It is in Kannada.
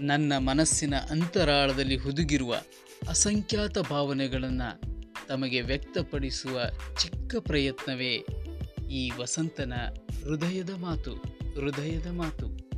ನನ್ನ ಮನಸ್ಸಿನ ಅಂತರಾಳದಲ್ಲಿ ಹುದುಗಿರುವ ಅಸಂಖ್ಯಾತ ಭಾವನೆಗಳನ್ನು ತಮಗೆ ವ್ಯಕ್ತಪಡಿಸುವ ಚಿಕ್ಕ ಪ್ರಯತ್ನವೇ ಈ ವಸಂತನ ಹೃದಯದ ಮಾತು ಹೃದಯದ ಮಾತು.